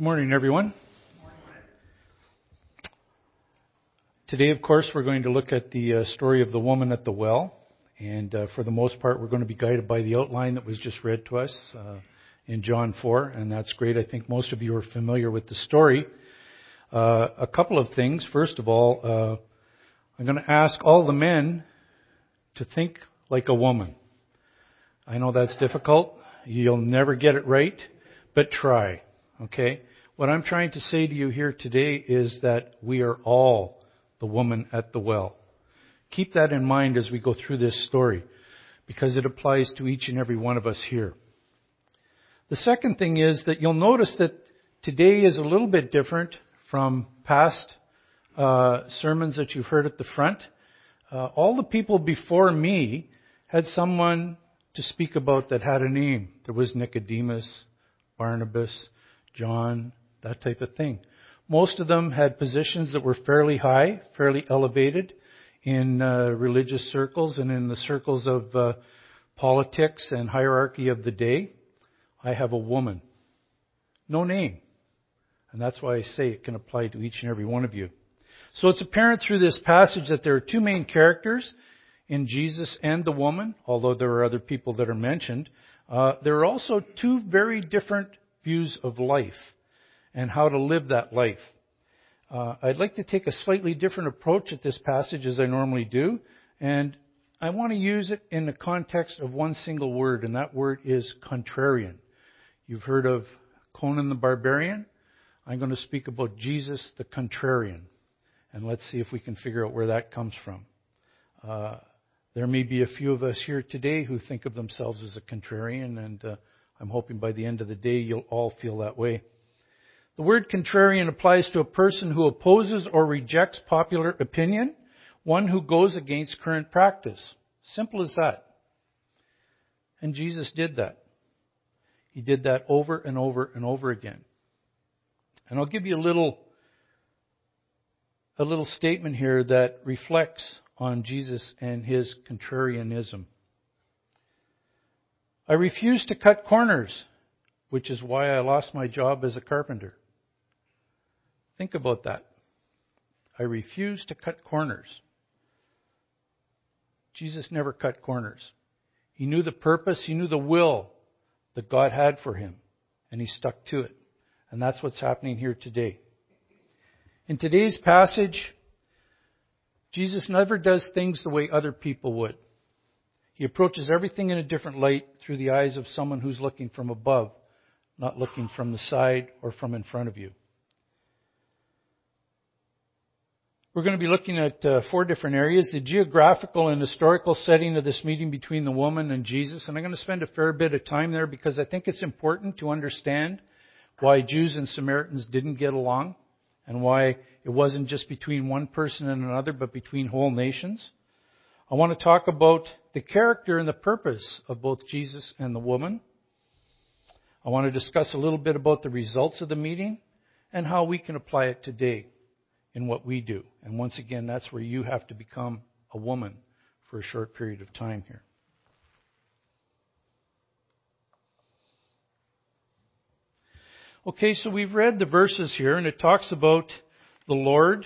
Good morning, everyone. Today, of course, we're going to look at the uh, story of the woman at the well. And uh, for the most part, we're going to be guided by the outline that was just read to us uh, in John 4. And that's great. I think most of you are familiar with the story. Uh, a couple of things. First of all, uh, I'm going to ask all the men to think like a woman. I know that's difficult. You'll never get it right, but try. Okay? What I'm trying to say to you here today is that we are all the woman at the well. Keep that in mind as we go through this story, because it applies to each and every one of us here. The second thing is that you'll notice that today is a little bit different from past uh, sermons that you've heard at the front. Uh, all the people before me had someone to speak about that had a name. There was Nicodemus, Barnabas, John, that type of thing. Most of them had positions that were fairly high, fairly elevated in uh, religious circles and in the circles of uh, politics and hierarchy of the day. I have a woman. No name. And that's why I say it can apply to each and every one of you. So it's apparent through this passage that there are two main characters in Jesus and the woman, although there are other people that are mentioned. Uh, there are also two very different views of life and how to live that life. Uh, I'd like to take a slightly different approach at this passage as I normally do, and I want to use it in the context of one single word, and that word is contrarian. You've heard of Conan the Barbarian. I'm going to speak about Jesus the contrarian, and let's see if we can figure out where that comes from. Uh, there may be a few of us here today who think of themselves as a contrarian, and uh, I'm hoping by the end of the day you'll all feel that way. The word contrarian applies to a person who opposes or rejects popular opinion, one who goes against current practice. Simple as that. And Jesus did that. He did that over and over and over again. And I'll give you a little a little statement here that reflects on Jesus and his contrarianism. I refuse to cut corners, which is why I lost my job as a carpenter. Think about that. I refuse to cut corners. Jesus never cut corners. He knew the purpose, he knew the will that God had for him, and he stuck to it. And that's what's happening here today. In today's passage, Jesus never does things the way other people would. He approaches everything in a different light through the eyes of someone who's looking from above, not looking from the side or from in front of you. We're going to be looking at uh, four different areas the geographical and historical setting of this meeting between the woman and Jesus. And I'm going to spend a fair bit of time there because I think it's important to understand why Jews and Samaritans didn't get along and why it wasn't just between one person and another, but between whole nations. I want to talk about the character and the purpose of both Jesus and the woman. I want to discuss a little bit about the results of the meeting and how we can apply it today in what we do. And once again, that's where you have to become a woman for a short period of time here. Okay, so we've read the verses here, and it talks about the Lord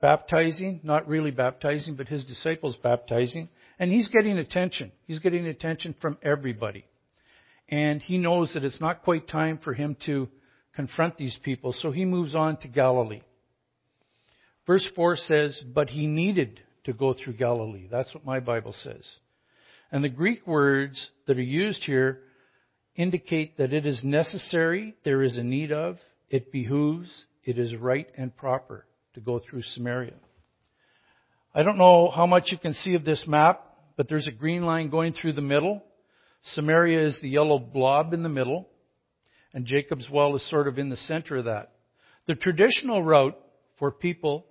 baptizing, not really baptizing, but his disciples baptizing. And he's getting attention. He's getting attention from everybody. And he knows that it's not quite time for him to confront these people, so he moves on to Galilee. Verse 4 says, But he needed to go through Galilee. That's what my Bible says. And the Greek words that are used here indicate that it is necessary, there is a need of, it behooves, it is right and proper to go through Samaria. I don't know how much you can see of this map, but there's a green line going through the middle. Samaria is the yellow blob in the middle, and Jacob's well is sort of in the center of that. The traditional route for people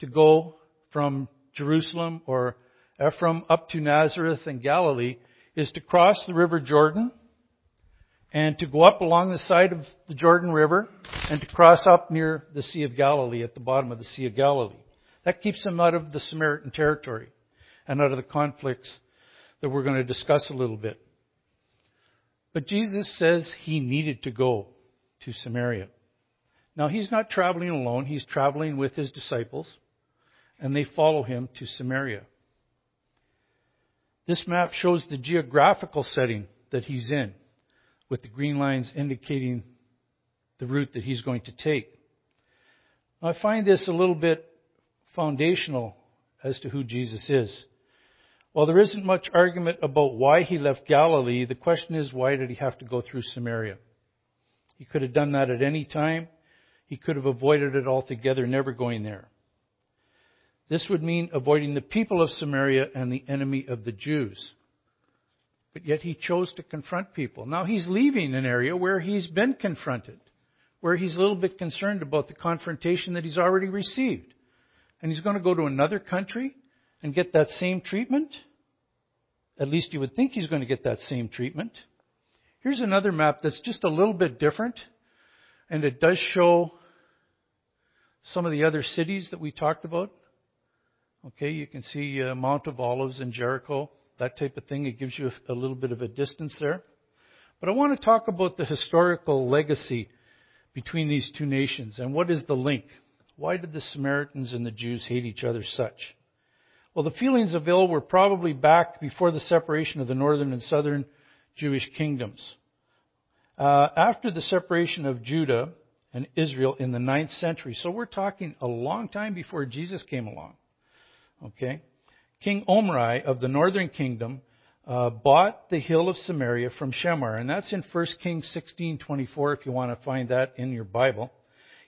to go from Jerusalem or Ephraim up to Nazareth and Galilee is to cross the River Jordan and to go up along the side of the Jordan River and to cross up near the Sea of Galilee at the bottom of the Sea of Galilee. That keeps them out of the Samaritan territory and out of the conflicts that we're going to discuss a little bit. But Jesus says he needed to go to Samaria. Now, he's not traveling alone, he's traveling with his disciples, and they follow him to Samaria. This map shows the geographical setting that he's in, with the green lines indicating the route that he's going to take. I find this a little bit foundational as to who Jesus is. While there isn't much argument about why he left Galilee, the question is why did he have to go through Samaria? He could have done that at any time. He could have avoided it altogether, never going there. This would mean avoiding the people of Samaria and the enemy of the Jews. But yet he chose to confront people. Now he's leaving an area where he's been confronted, where he's a little bit concerned about the confrontation that he's already received. And he's going to go to another country and get that same treatment? At least you would think he's going to get that same treatment. Here's another map that's just a little bit different, and it does show some of the other cities that we talked about. Okay, you can see uh, Mount of Olives and Jericho, that type of thing. It gives you a, a little bit of a distance there. But I want to talk about the historical legacy between these two nations and what is the link? Why did the Samaritans and the Jews hate each other such? Well, the feelings of ill were probably back before the separation of the northern and southern Jewish kingdoms. Uh, after the separation of Judah and Israel in the ninth century, so we're talking a long time before Jesus came along. Okay, King Omri of the northern kingdom uh, bought the hill of Samaria from Shemer, and that's in 1 Kings 16:24. If you want to find that in your Bible.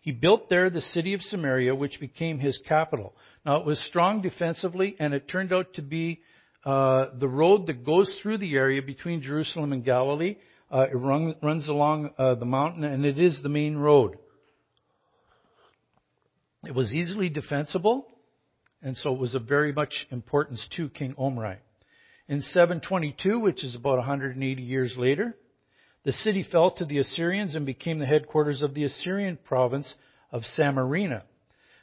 He built there the city of Samaria, which became his capital. Now it was strong defensively, and it turned out to be uh, the road that goes through the area between Jerusalem and Galilee. Uh, it run, runs along uh, the mountain, and it is the main road. It was easily defensible, and so it was of very much importance to King Omri. In 722, which is about 180 years later, the city fell to the Assyrians and became the headquarters of the Assyrian province of Samarina.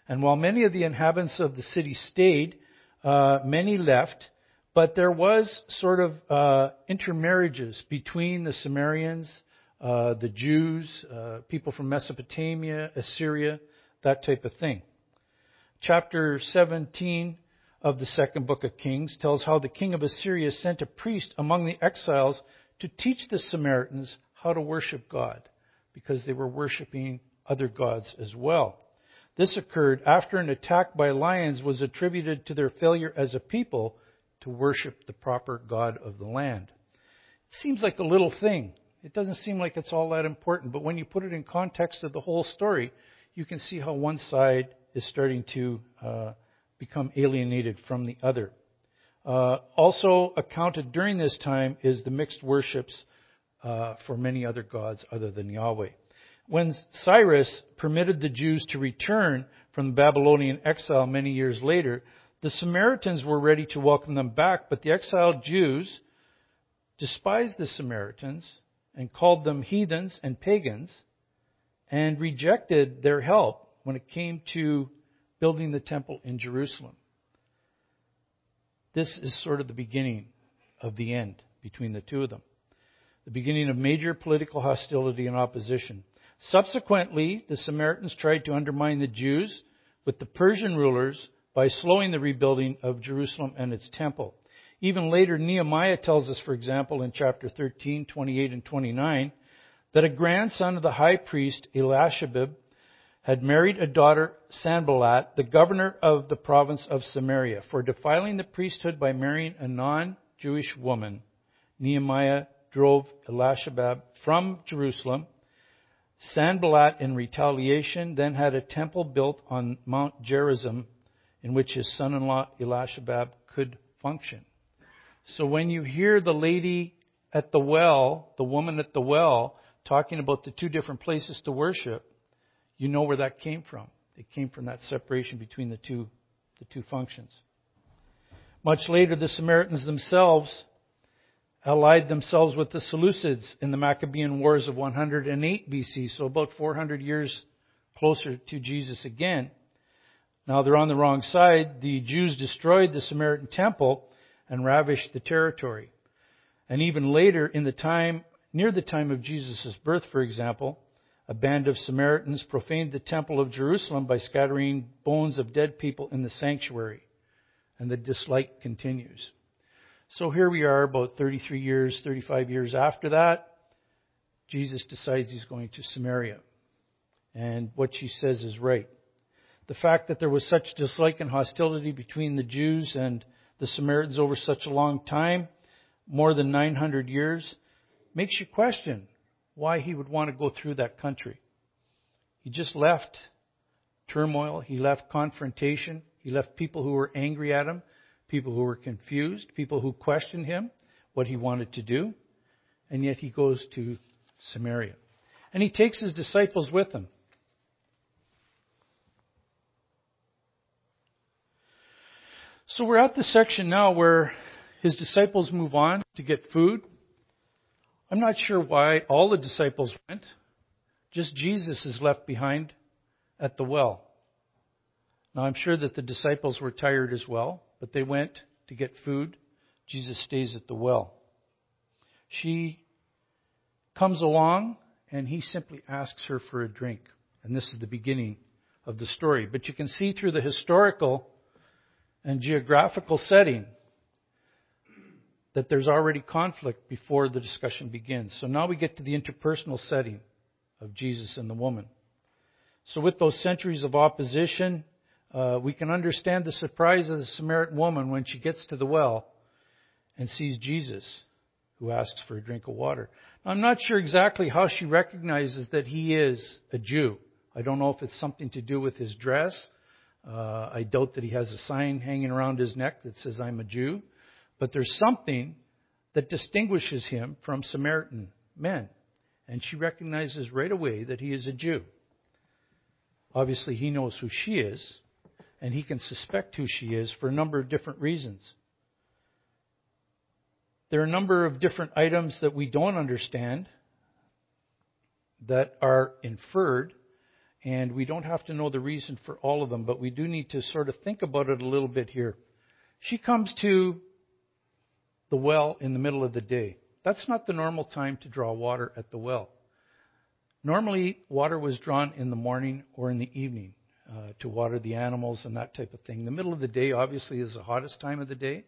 And while many of the inhabitants of the city stayed, uh, many left, but there was sort of uh, intermarriages between the Sumerians, uh, the Jews, uh, people from Mesopotamia, Assyria, that type of thing. Chapter 17 of the second book of Kings tells how the king of Assyria sent a priest among the exiles to teach the Samaritans how to worship God because they were worshiping other gods as well. This occurred after an attack by lions was attributed to their failure as a people to worship the proper God of the land. It seems like a little thing. It doesn't seem like it's all that important, but when you put it in context of the whole story, you can see how one side is starting to uh, become alienated from the other. Uh, also accounted during this time is the mixed worships uh, for many other gods other than Yahweh. When Cyrus permitted the Jews to return from the Babylonian exile many years later, the Samaritans were ready to welcome them back, but the exiled Jews despised the Samaritans and called them heathens and pagans and rejected their help when it came to building the temple in Jerusalem. This is sort of the beginning of the end between the two of them. The beginning of major political hostility and opposition. Subsequently, the Samaritans tried to undermine the Jews with the Persian rulers by slowing the rebuilding of Jerusalem and its temple. Even later, Nehemiah tells us, for example, in chapter 13, 28 and 29, that a grandson of the high priest, Elishabib, had married a daughter, Sanballat, the governor of the province of Samaria. For defiling the priesthood by marrying a non-Jewish woman, Nehemiah drove Elishabab from Jerusalem. Sanballat, in retaliation, then had a temple built on Mount Gerizim in which his son-in-law Elishabab could function. So when you hear the lady at the well, the woman at the well, talking about the two different places to worship, you know where that came from. It came from that separation between the two, the two functions. Much later, the Samaritans themselves allied themselves with the Seleucids in the Maccabean Wars of 108 BC, so about 400 years closer to Jesus again. Now they're on the wrong side. The Jews destroyed the Samaritan temple and ravished the territory. And even later, in the time Near the time of Jesus' birth, for example, a band of Samaritans profaned the temple of Jerusalem by scattering bones of dead people in the sanctuary. And the dislike continues. So here we are, about 33 years, 35 years after that. Jesus decides he's going to Samaria. And what she says is right. The fact that there was such dislike and hostility between the Jews and the Samaritans over such a long time, more than 900 years, makes you question why he would want to go through that country. He just left turmoil, he left confrontation, he left people who were angry at him, people who were confused, people who questioned him, what he wanted to do, and yet he goes to Samaria. And he takes his disciples with him. So we're at the section now where his disciples move on to get food. I'm not sure why all the disciples went. Just Jesus is left behind at the well. Now I'm sure that the disciples were tired as well, but they went to get food. Jesus stays at the well. She comes along and he simply asks her for a drink. And this is the beginning of the story. But you can see through the historical and geographical setting that there's already conflict before the discussion begins. So now we get to the interpersonal setting of Jesus and the woman. So with those centuries of opposition, uh, we can understand the surprise of the Samaritan woman when she gets to the well and sees Jesus, who asks for a drink of water. Now, I'm not sure exactly how she recognizes that he is a Jew. I don't know if it's something to do with his dress. Uh, I doubt that he has a sign hanging around his neck that says, I'm a Jew. But there's something that distinguishes him from Samaritan men. And she recognizes right away that he is a Jew. Obviously, he knows who she is, and he can suspect who she is for a number of different reasons. There are a number of different items that we don't understand that are inferred, and we don't have to know the reason for all of them, but we do need to sort of think about it a little bit here. She comes to the well in the middle of the day. That's not the normal time to draw water at the well. Normally, water was drawn in the morning or in the evening uh, to water the animals and that type of thing. The middle of the day, obviously, is the hottest time of the day.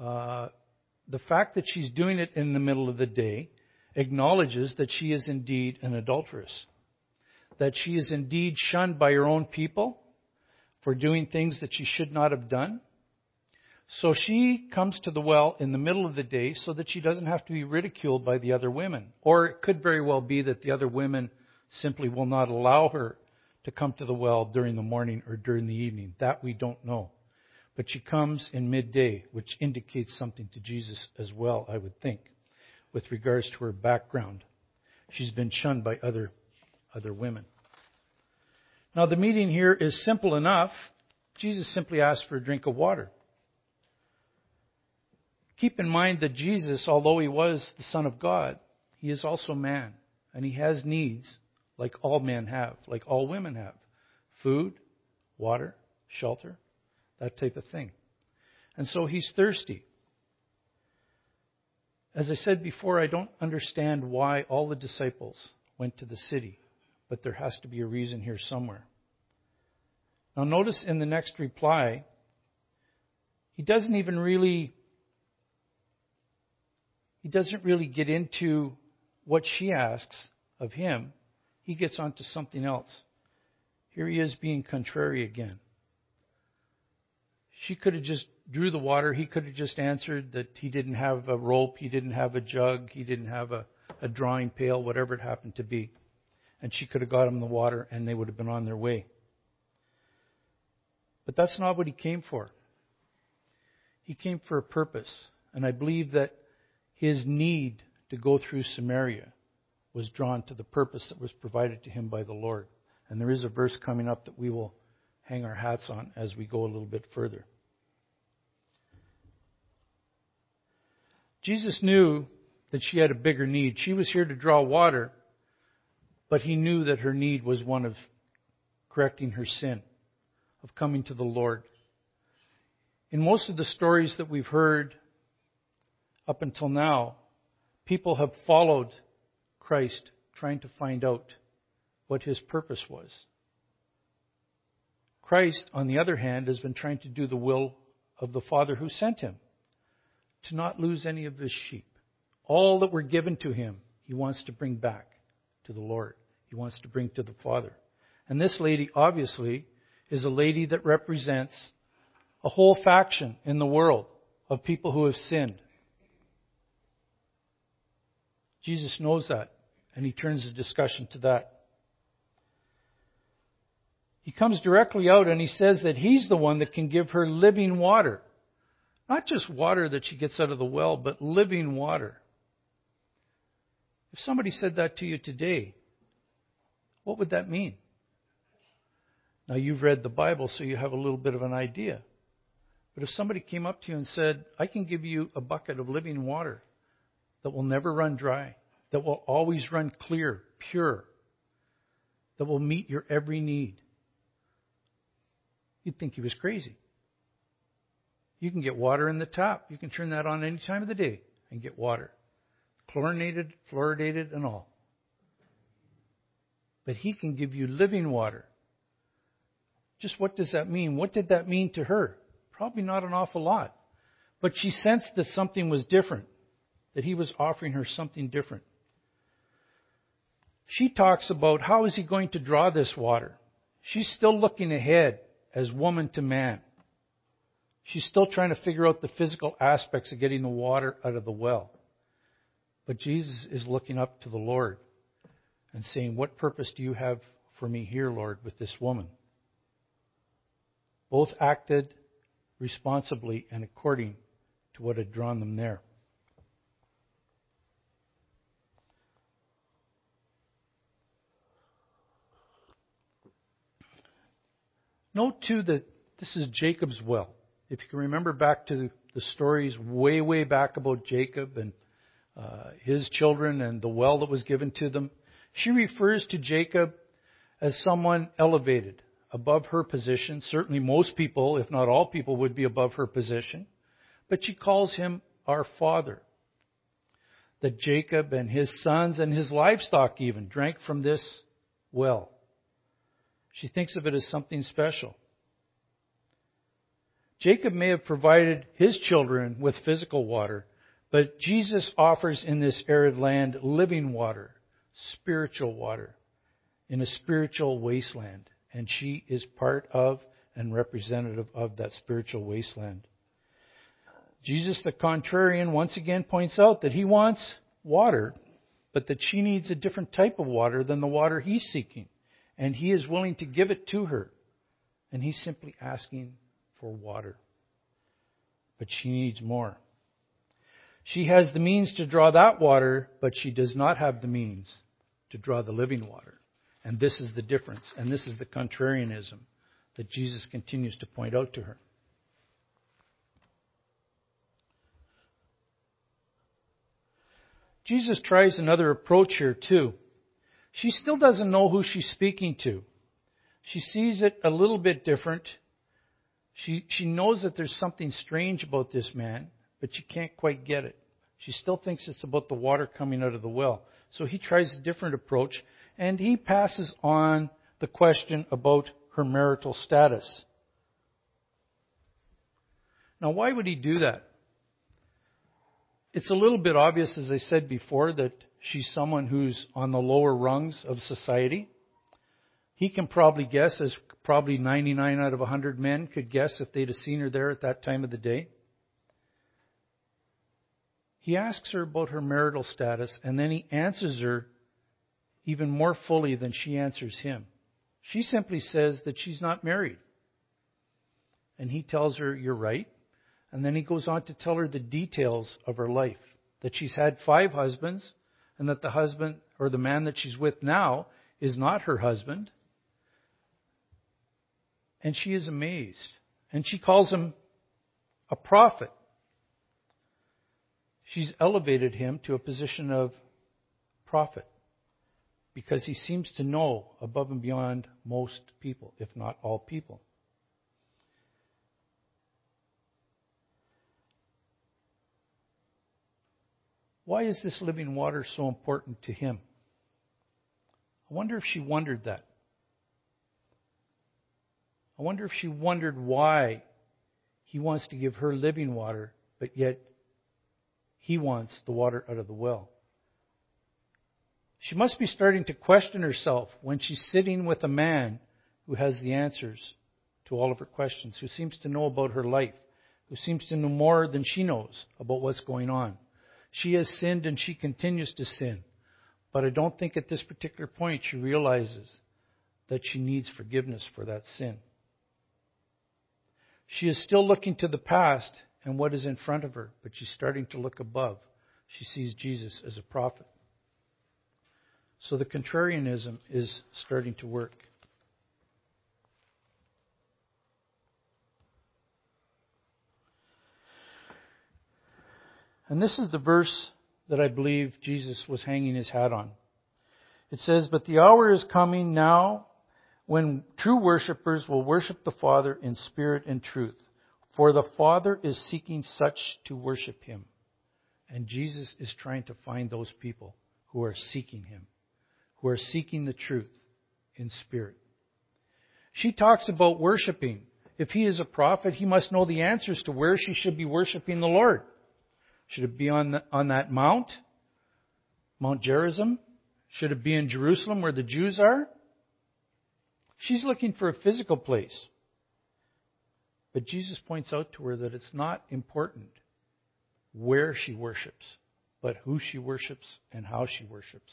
Uh, the fact that she's doing it in the middle of the day acknowledges that she is indeed an adulteress, that she is indeed shunned by her own people for doing things that she should not have done, so she comes to the well in the middle of the day so that she doesn't have to be ridiculed by the other women. Or it could very well be that the other women simply will not allow her to come to the well during the morning or during the evening. That we don't know. But she comes in midday, which indicates something to Jesus as well, I would think, with regards to her background. She's been shunned by other, other women. Now the meeting here is simple enough. Jesus simply asks for a drink of water. Keep in mind that Jesus, although he was the Son of God, he is also man. And he has needs like all men have, like all women have food, water, shelter, that type of thing. And so he's thirsty. As I said before, I don't understand why all the disciples went to the city, but there has to be a reason here somewhere. Now, notice in the next reply, he doesn't even really he doesn't really get into what she asks of him. He gets onto something else. Here he is being contrary again. She could have just drew the water. He could have just answered that he didn't have a rope, he didn't have a jug, he didn't have a, a drawing pail, whatever it happened to be. And she could have got him the water and they would have been on their way. But that's not what he came for. He came for a purpose. And I believe that his need to go through Samaria was drawn to the purpose that was provided to him by the Lord. And there is a verse coming up that we will hang our hats on as we go a little bit further. Jesus knew that she had a bigger need. She was here to draw water, but he knew that her need was one of correcting her sin, of coming to the Lord. In most of the stories that we've heard up until now, people have followed Christ trying to find out what his purpose was. Christ, on the other hand, has been trying to do the will of the Father who sent him, to not lose any of his sheep. All that were given to him, he wants to bring back to the Lord. He wants to bring to the Father. And this lady, obviously, is a lady that represents a whole faction in the world of people who have sinned. Jesus knows that, and he turns the discussion to that. He comes directly out and he says that he's the one that can give her living water. Not just water that she gets out of the well, but living water. If somebody said that to you today, what would that mean? Now, you've read the Bible, so you have a little bit of an idea. But if somebody came up to you and said, I can give you a bucket of living water that will never run dry, that will always run clear, pure, that will meet your every need, you'd think he was crazy. You can get water in the tap. You can turn that on any time of the day and get water. Chlorinated, fluoridated, and all. But he can give you living water. Just what does that mean? What did that mean to her? Probably not an awful lot. But she sensed that something was different, that he was offering her something different. She talks about how is he going to draw this water? She's still looking ahead as woman to man. She's still trying to figure out the physical aspects of getting the water out of the well. But Jesus is looking up to the Lord and saying, What purpose do you have for me here, Lord, with this woman? Both acted responsibly and according to what had drawn them there. Note too that this is Jacob's well. If you can remember back to the stories way, way back about Jacob and uh, his children and the well that was given to them, she refers to Jacob as someone elevated above her position. Certainly most people, if not all people, would be above her position. But she calls him our father. That Jacob and his sons and his livestock even drank from this well. She thinks of it as something special. Jacob may have provided his children with physical water, but Jesus offers in this arid land living water, spiritual water, in a spiritual wasteland. And she is part of and representative of that spiritual wasteland. Jesus, the contrarian, once again points out that he wants water, but that she needs a different type of water than the water he's seeking and he is willing to give it to her. And he's simply asking for water. But she needs more. She has the means to draw that water, but she does not have the means to draw the living water. And this is the difference, and this is the contrarianism that Jesus continues to point out to her. Jesus tries another approach here, too. She still doesn't know who she's speaking to. She sees it a little bit different. She, she knows that there's something strange about this man, but she can't quite get it. She still thinks it's about the water coming out of the well. So he tries a different approach, and he passes on the question about her marital status. Now, why would he do that? It's a little bit obvious, as I said before, that she's someone who's on the lower rungs of society. He can probably guess, as probably 99 out of 100 men could guess if they'd have seen her there at that time of the day. He asks her about her marital status, and then he answers her even more fully than she answers him. She simply says that she's not married. And he tells her, You're right. And then he goes on to tell her the details of her life that she's had five husbands, and that the husband or the man that she's with now is not her husband. And she is amazed. And she calls him a prophet. She's elevated him to a position of prophet because he seems to know above and beyond most people, if not all people. Why is this living water so important to him? I wonder if she wondered that. I wonder if she wondered why he wants to give her living water, but yet he wants the water out of the well. She must be starting to question herself when she's sitting with a man who has the answers to all of her questions, who seems to know about her life, who seems to know more than she knows about what's going on. She has sinned and she continues to sin. But I don't think at this particular point she realizes that she needs forgiveness for that sin. She is still looking to the past and what is in front of her, but she's starting to look above. She sees Jesus as a prophet. So the contrarianism is starting to work. And this is the verse that I believe Jesus was hanging his hat on. It says, But the hour is coming now when true worshippers will worship the Father in spirit and truth. For the Father is seeking such to worship him. And Jesus is trying to find those people who are seeking him who are seeking the truth in spirit. She talks about worshiping. If he is a prophet, he must know the answers to where she should be worshiping the Lord. Should it be on, the, on that mount? Mount Gerizim? Should it be in Jerusalem where the Jews are? She's looking for a physical place. But Jesus points out to her that it's not important where she worships, but who she worships and how she worships.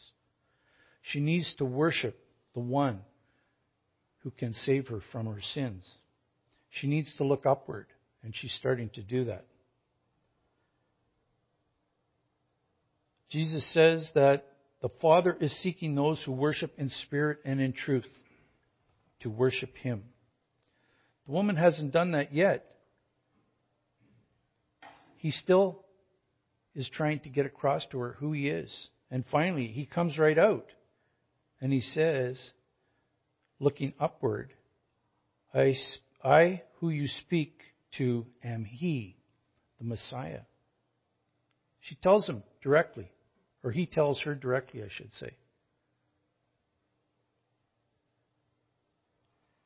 She needs to worship the one who can save her from her sins. She needs to look upward, and she's starting to do that. Jesus says that the Father is seeking those who worship in spirit and in truth to worship Him. The woman hasn't done that yet. He still is trying to get across to her who He is. And finally, He comes right out. And he says, looking upward, I, I who you speak to am he, the Messiah. She tells him directly, or he tells her directly, I should say.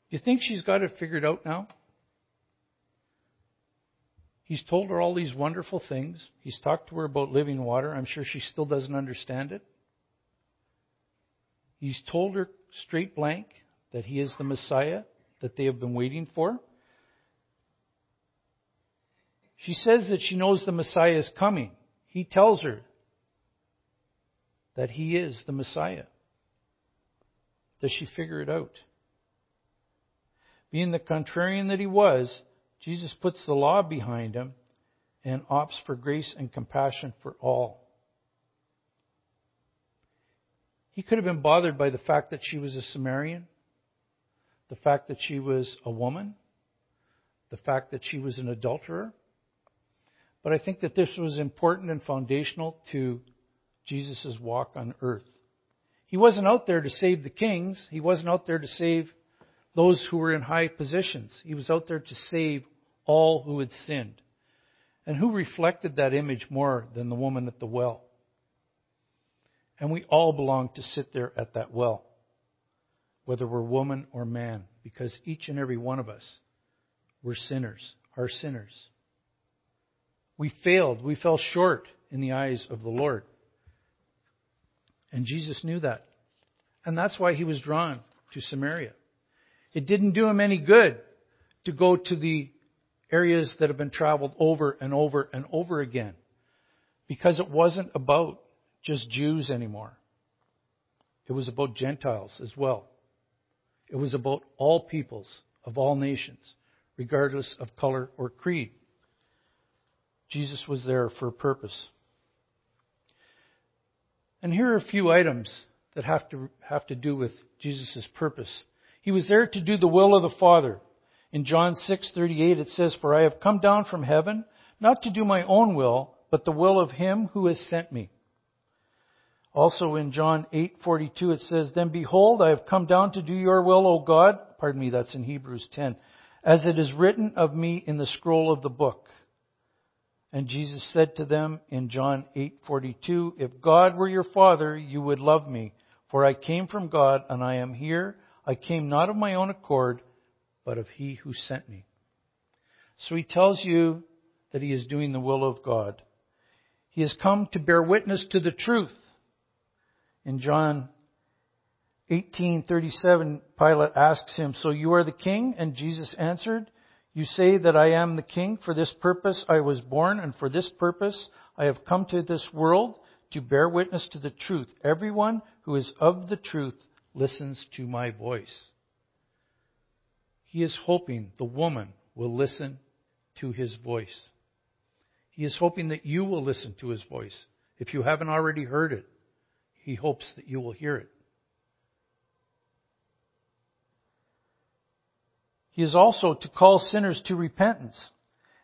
Do you think she's got it figured out now? He's told her all these wonderful things. He's talked to her about living water. I'm sure she still doesn't understand it. He's told her straight blank that he is the Messiah that they have been waiting for. She says that she knows the Messiah is coming. He tells her that he is the Messiah. Does she figure it out? Being the contrarian that he was, Jesus puts the law behind him and opts for grace and compassion for all. He could have been bothered by the fact that she was a Samaritan, the fact that she was a woman, the fact that she was an adulterer. But I think that this was important and foundational to Jesus' walk on earth. He wasn't out there to save the kings. He wasn't out there to save those who were in high positions. He was out there to save all who had sinned. And who reflected that image more than the woman at the well? And we all belong to sit there at that well, whether we're woman or man, because each and every one of us, we're sinners, are sinners. We failed. We fell short in the eyes of the Lord. And Jesus knew that. And that's why he was drawn to Samaria. It didn't do him any good to go to the areas that have been traveled over and over and over again. Because it wasn't about just Jews anymore. It was about Gentiles as well. It was about all peoples of all nations, regardless of color or creed. Jesus was there for a purpose. And here are a few items that have to, have to do with Jesus' purpose. He was there to do the will of the Father. In John 6:38 it says, "For I have come down from heaven not to do my own will, but the will of him who has sent me." Also in John 8:42 it says, "Then behold, I have come down to do your will, O God." Pardon me, that's in Hebrews 10. As it is written of me in the scroll of the book. And Jesus said to them in John 8:42, "If God were your father, you would love me, for I came from God and I am here. I came not of my own accord, but of he who sent me." So he tells you that he is doing the will of God. He has come to bear witness to the truth. In John 18:37 Pilate asks him, "So you are the king?" And Jesus answered, "You say that I am the king. For this purpose I was born, and for this purpose I have come to this world to bear witness to the truth. Everyone who is of the truth listens to my voice." He is hoping the woman will listen to his voice. He is hoping that you will listen to his voice. If you haven't already heard it, he hopes that you will hear it. He is also to call sinners to repentance.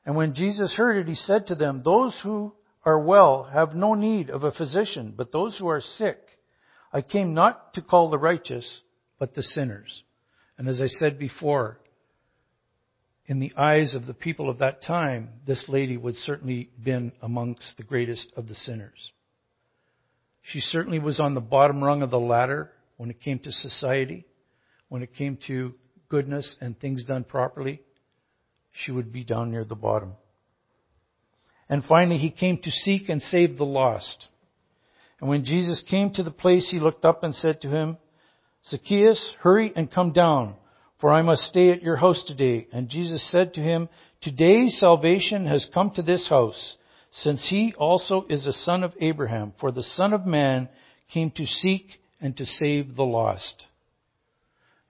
And when Jesus heard it, he said to them, Those who are well have no need of a physician, but those who are sick. I came not to call the righteous, but the sinners. And as I said before, in the eyes of the people of that time, this lady would certainly been amongst the greatest of the sinners. She certainly was on the bottom rung of the ladder when it came to society, when it came to goodness and things done properly. She would be down near the bottom. And finally, he came to seek and save the lost. And when Jesus came to the place, he looked up and said to him, Zacchaeus, hurry and come down, for I must stay at your house today. And Jesus said to him, Today salvation has come to this house, since he also is a son of Abraham, for the Son of Man came to seek and to save the lost.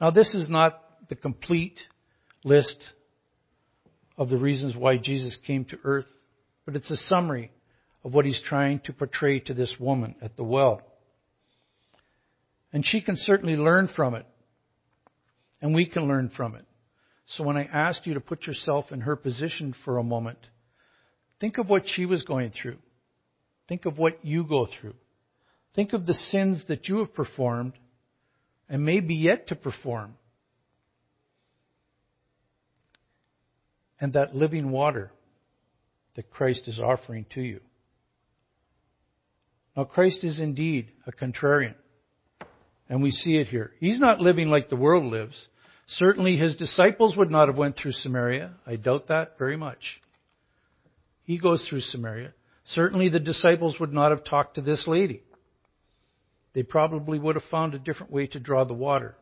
Now this is not the complete list of the reasons why Jesus came to earth, but it's a summary of what he's trying to portray to this woman at the well. And she can certainly learn from it. And we can learn from it. So when I asked you to put yourself in her position for a moment, think of what she was going through. Think of what you go through. Think of the sins that you have performed and may be yet to perform. And that living water that Christ is offering to you. Now, Christ is indeed a contrarian. And we see it here. He's not living like the world lives. Certainly his disciples would not have went through Samaria. I doubt that very much. He goes through Samaria. Certainly the disciples would not have talked to this lady. They probably would have found a different way to draw the water.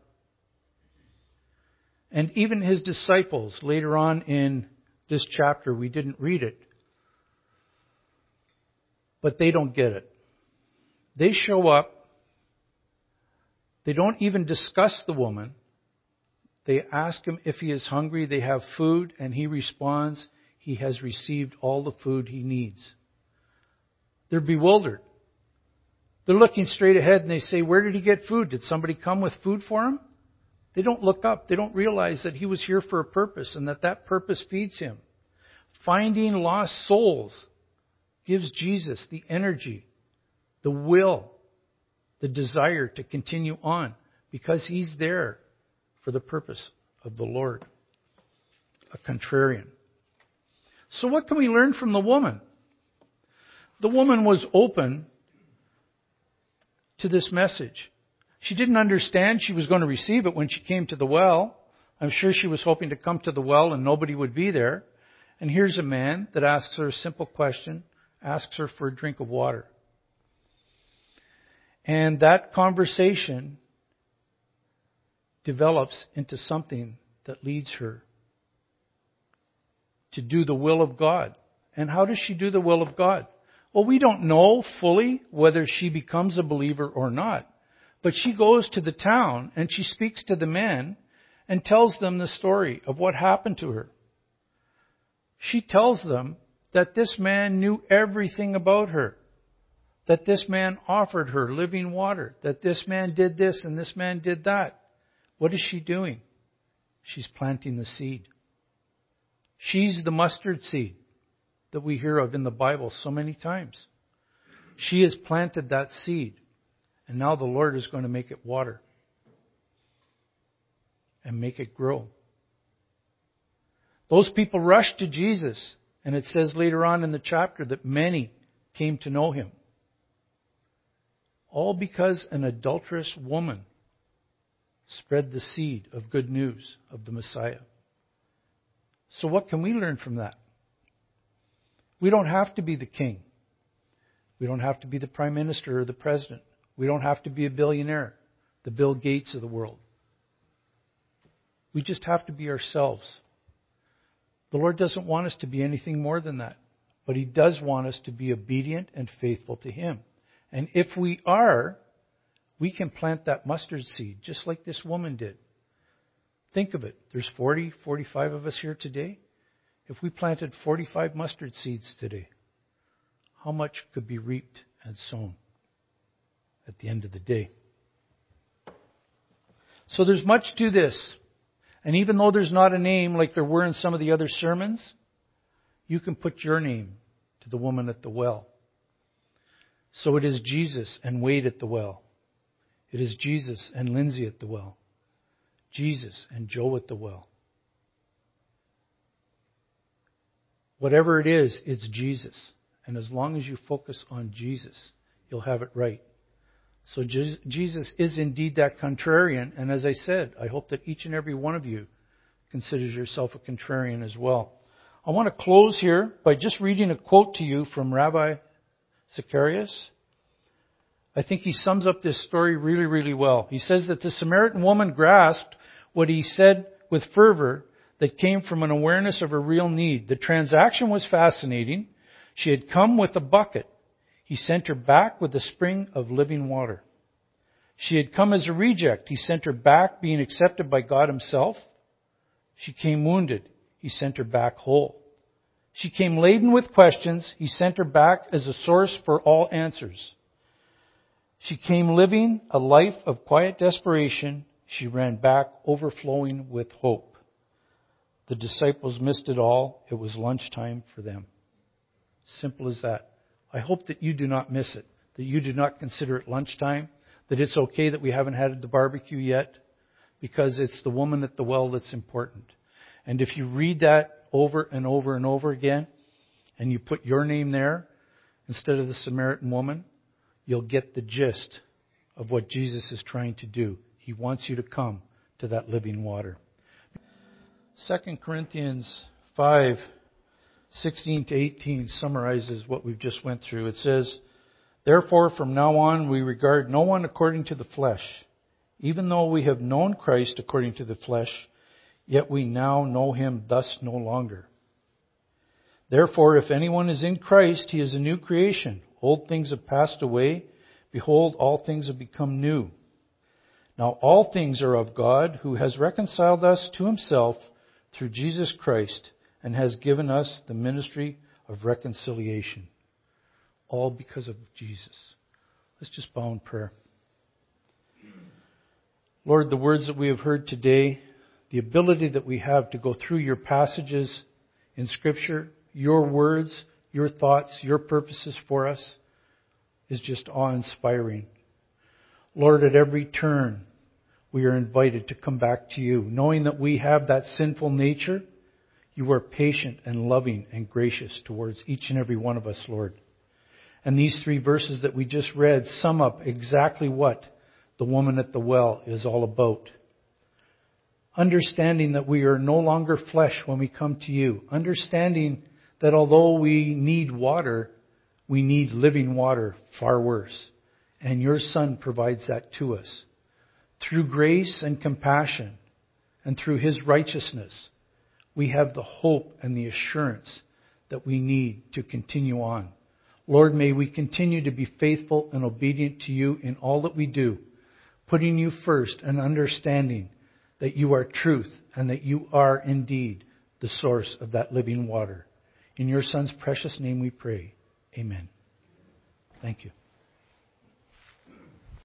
And even his disciples, later on in this chapter, we didn't read it, but they don't get it. They show up. They don't even discuss the woman. They ask him if he is hungry. They have food, and he responds, he has received all the food he needs. They're bewildered. They're looking straight ahead and they say, Where did he get food? Did somebody come with food for him? They don't look up. They don't realize that he was here for a purpose and that that purpose feeds him. Finding lost souls gives Jesus the energy the will, the desire to continue on because he's there for the purpose of the Lord. A contrarian. So what can we learn from the woman? The woman was open to this message. She didn't understand she was going to receive it when she came to the well. I'm sure she was hoping to come to the well and nobody would be there. And here's a man that asks her a simple question, asks her for a drink of water. And that conversation develops into something that leads her to do the will of God. And how does she do the will of God? Well, we don't know fully whether she becomes a believer or not. But she goes to the town and she speaks to the men and tells them the story of what happened to her. She tells them that this man knew everything about her that this man offered her living water, that this man did this and this man did that. What is she doing? She's planting the seed. She's the mustard seed that we hear of in the Bible so many times. She has planted that seed, and now the Lord is going to make it water and make it grow. Those people rushed to Jesus And it says later on in the chapter that many came to know him. All because an adulterous woman spread the seed of good news of the Messiah. So, what can we learn from that? We don't have to be the king. We don't have to be the prime minister or the president. We don't have to be a billionaire, the Bill Gates of the world. We just have to be ourselves. The Lord doesn't want us to be anything more than that, but He does want us to be obedient and faithful to Him. And if we are, we can plant that mustard seed just like this woman did. Think of it. There's 40, 45 of us here today. If we planted 45 mustard seeds today, how much could be reaped and sown at the end of the day? So there's much to this. And even though there's not a name like there were in some of the other sermons, you can put your name to the woman at the well. So it is Jesus and Wade at the well. It is Jesus and Lindsay at the well. Jesus and Joe at the well. Whatever it is, it's Jesus. And as long as you focus on Jesus, you'll have it right. So Jesus is indeed that contrarian. And as I said, I hope that each and every one of you considers yourself a contrarian as well. I want to close here by just reading a quote to you from Ravi Zacharias. I think he sums up this story really, really well. He says that the Samaritan woman grasped what he said with fervor that came from an awareness of her real need. The transaction was fascinating. She had come with a bucket. He sent her back with a spring of living water. She had come as a reject. He sent her back being accepted by God Himself. She came wounded. He sent her back whole. She came laden with questions. He sent her back as a source for all answers. She came living a life of quiet desperation. She ran back overflowing with hope. The disciples missed it all. It was lunchtime for them. Simple as that. I hope that you do not miss it, that you do not consider it lunchtime, that it's okay that we haven't had the barbecue yet, because it's the woman at the well that's important. And if you read that over and over and over again, and you put your name there instead of the Samaritan woman, you'll get the gist of what Jesus is trying to do. He wants you to come to that living water. 2 Corinthians 5 16 to 18 summarizes what we've just went through. It says, Therefore, from now on, we regard no one according to the flesh. Even though we have known Christ according to the flesh, yet we now know him thus no longer. Therefore, if anyone is in Christ, he is a new creation. Old things have passed away. Behold, all things have become new. Now all things are of God, who has reconciled us to himself through Jesus Christ and has given us the ministry of reconciliation. All because of Jesus. Let's just bow in prayer. Lord, the words that we have heard today, the ability that we have to go through your passages in Scripture, your words, your thoughts, your purposes for us is just awe inspiring. Lord, at every turn, we are invited to come back to you, knowing that we have that sinful nature. You are patient and loving and gracious towards each and every one of us, Lord. And these three verses that we just read sum up exactly what the woman at the well is all about. Understanding that we are no longer flesh when we come to you. Understanding that although we need water, we need living water far worse. And your Son provides that to us. Through grace and compassion and through His righteousness, we have the hope and the assurance that we need to continue on. Lord, may we continue to be faithful and obedient to you in all that we do, putting you first and understanding that you are truth and that you are indeed the source of that living water. In your Son's precious name we pray. Amen. Thank you.